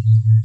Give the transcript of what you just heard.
Mm-hmm.